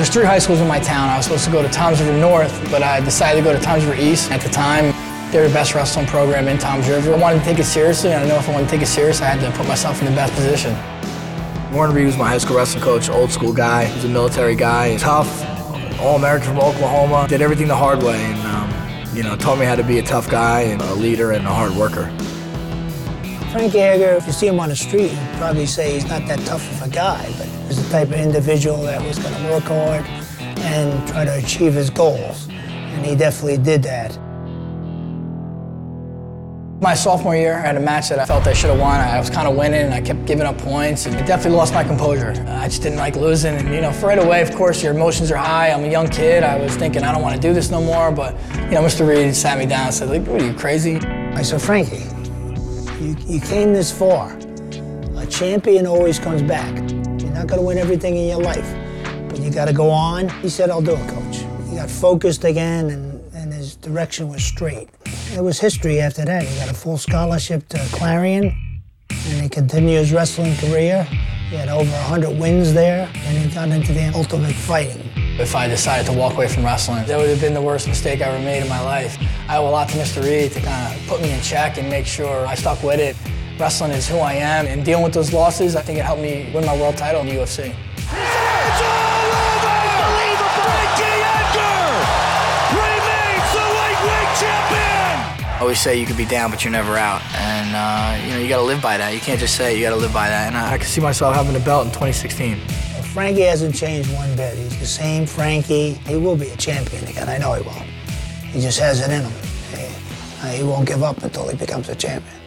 There's three high schools in my town. I was supposed to go to Toms River North, but I decided to go to Toms River East. At the time, they were the best wrestling program in Toms River. I wanted to take it seriously, and I know if I wanted to take it serious, I had to put myself in the best position. Warren Reed was my high school wrestling coach, old school guy. He's a military guy, tough, all-American from Oklahoma. Did everything the hard way, and um, you know, taught me how to be a tough guy and a leader and a hard worker. Frankie Edgar, if you see him on the street, you'd probably say he's not that tough of a guy, but he's the type of individual that was going to work hard and try to achieve his goals. And he definitely did that. My sophomore year, I had a match that I felt I should have won. I was kind of winning, and I kept giving up points, and I definitely lost my composure. I just didn't like losing, and you know, right away, of course, your emotions are high. I'm a young kid. I was thinking I don't want to do this no more, but you know, Mr. Reed sat me down and said, "Like, what are you crazy?" I said, Frankie, you, you came this far. A champion always comes back. You're not going to win everything in your life, but you got to go on. He said, I'll do it, coach. He got focused again, and, and his direction was straight. It was history after that. He got a full scholarship to Clarion, and he continued his wrestling career. He had over 100 wins there, and he got into the ultimate fighting. If I decided to walk away from wrestling, that would have been the worst mistake I ever made in my life. I owe a lot to Mr. Reed to kind of put me in check and make sure I stuck with it. Wrestling is who I am, and dealing with those losses, I think it helped me win my world title in the UFC. It's all over! Frankie Edgar remains the lightweight champion! I always say you can be down, but you're never out. And, uh, you know, you got to live by that. You can't just say it, you got to live by that. And I, I can see myself having a belt in 2016. Frankie hasn't changed one bit. He's the same Frankie. He will be a champion again. I know he will. He just has it in him. He, he won't give up until he becomes a champion.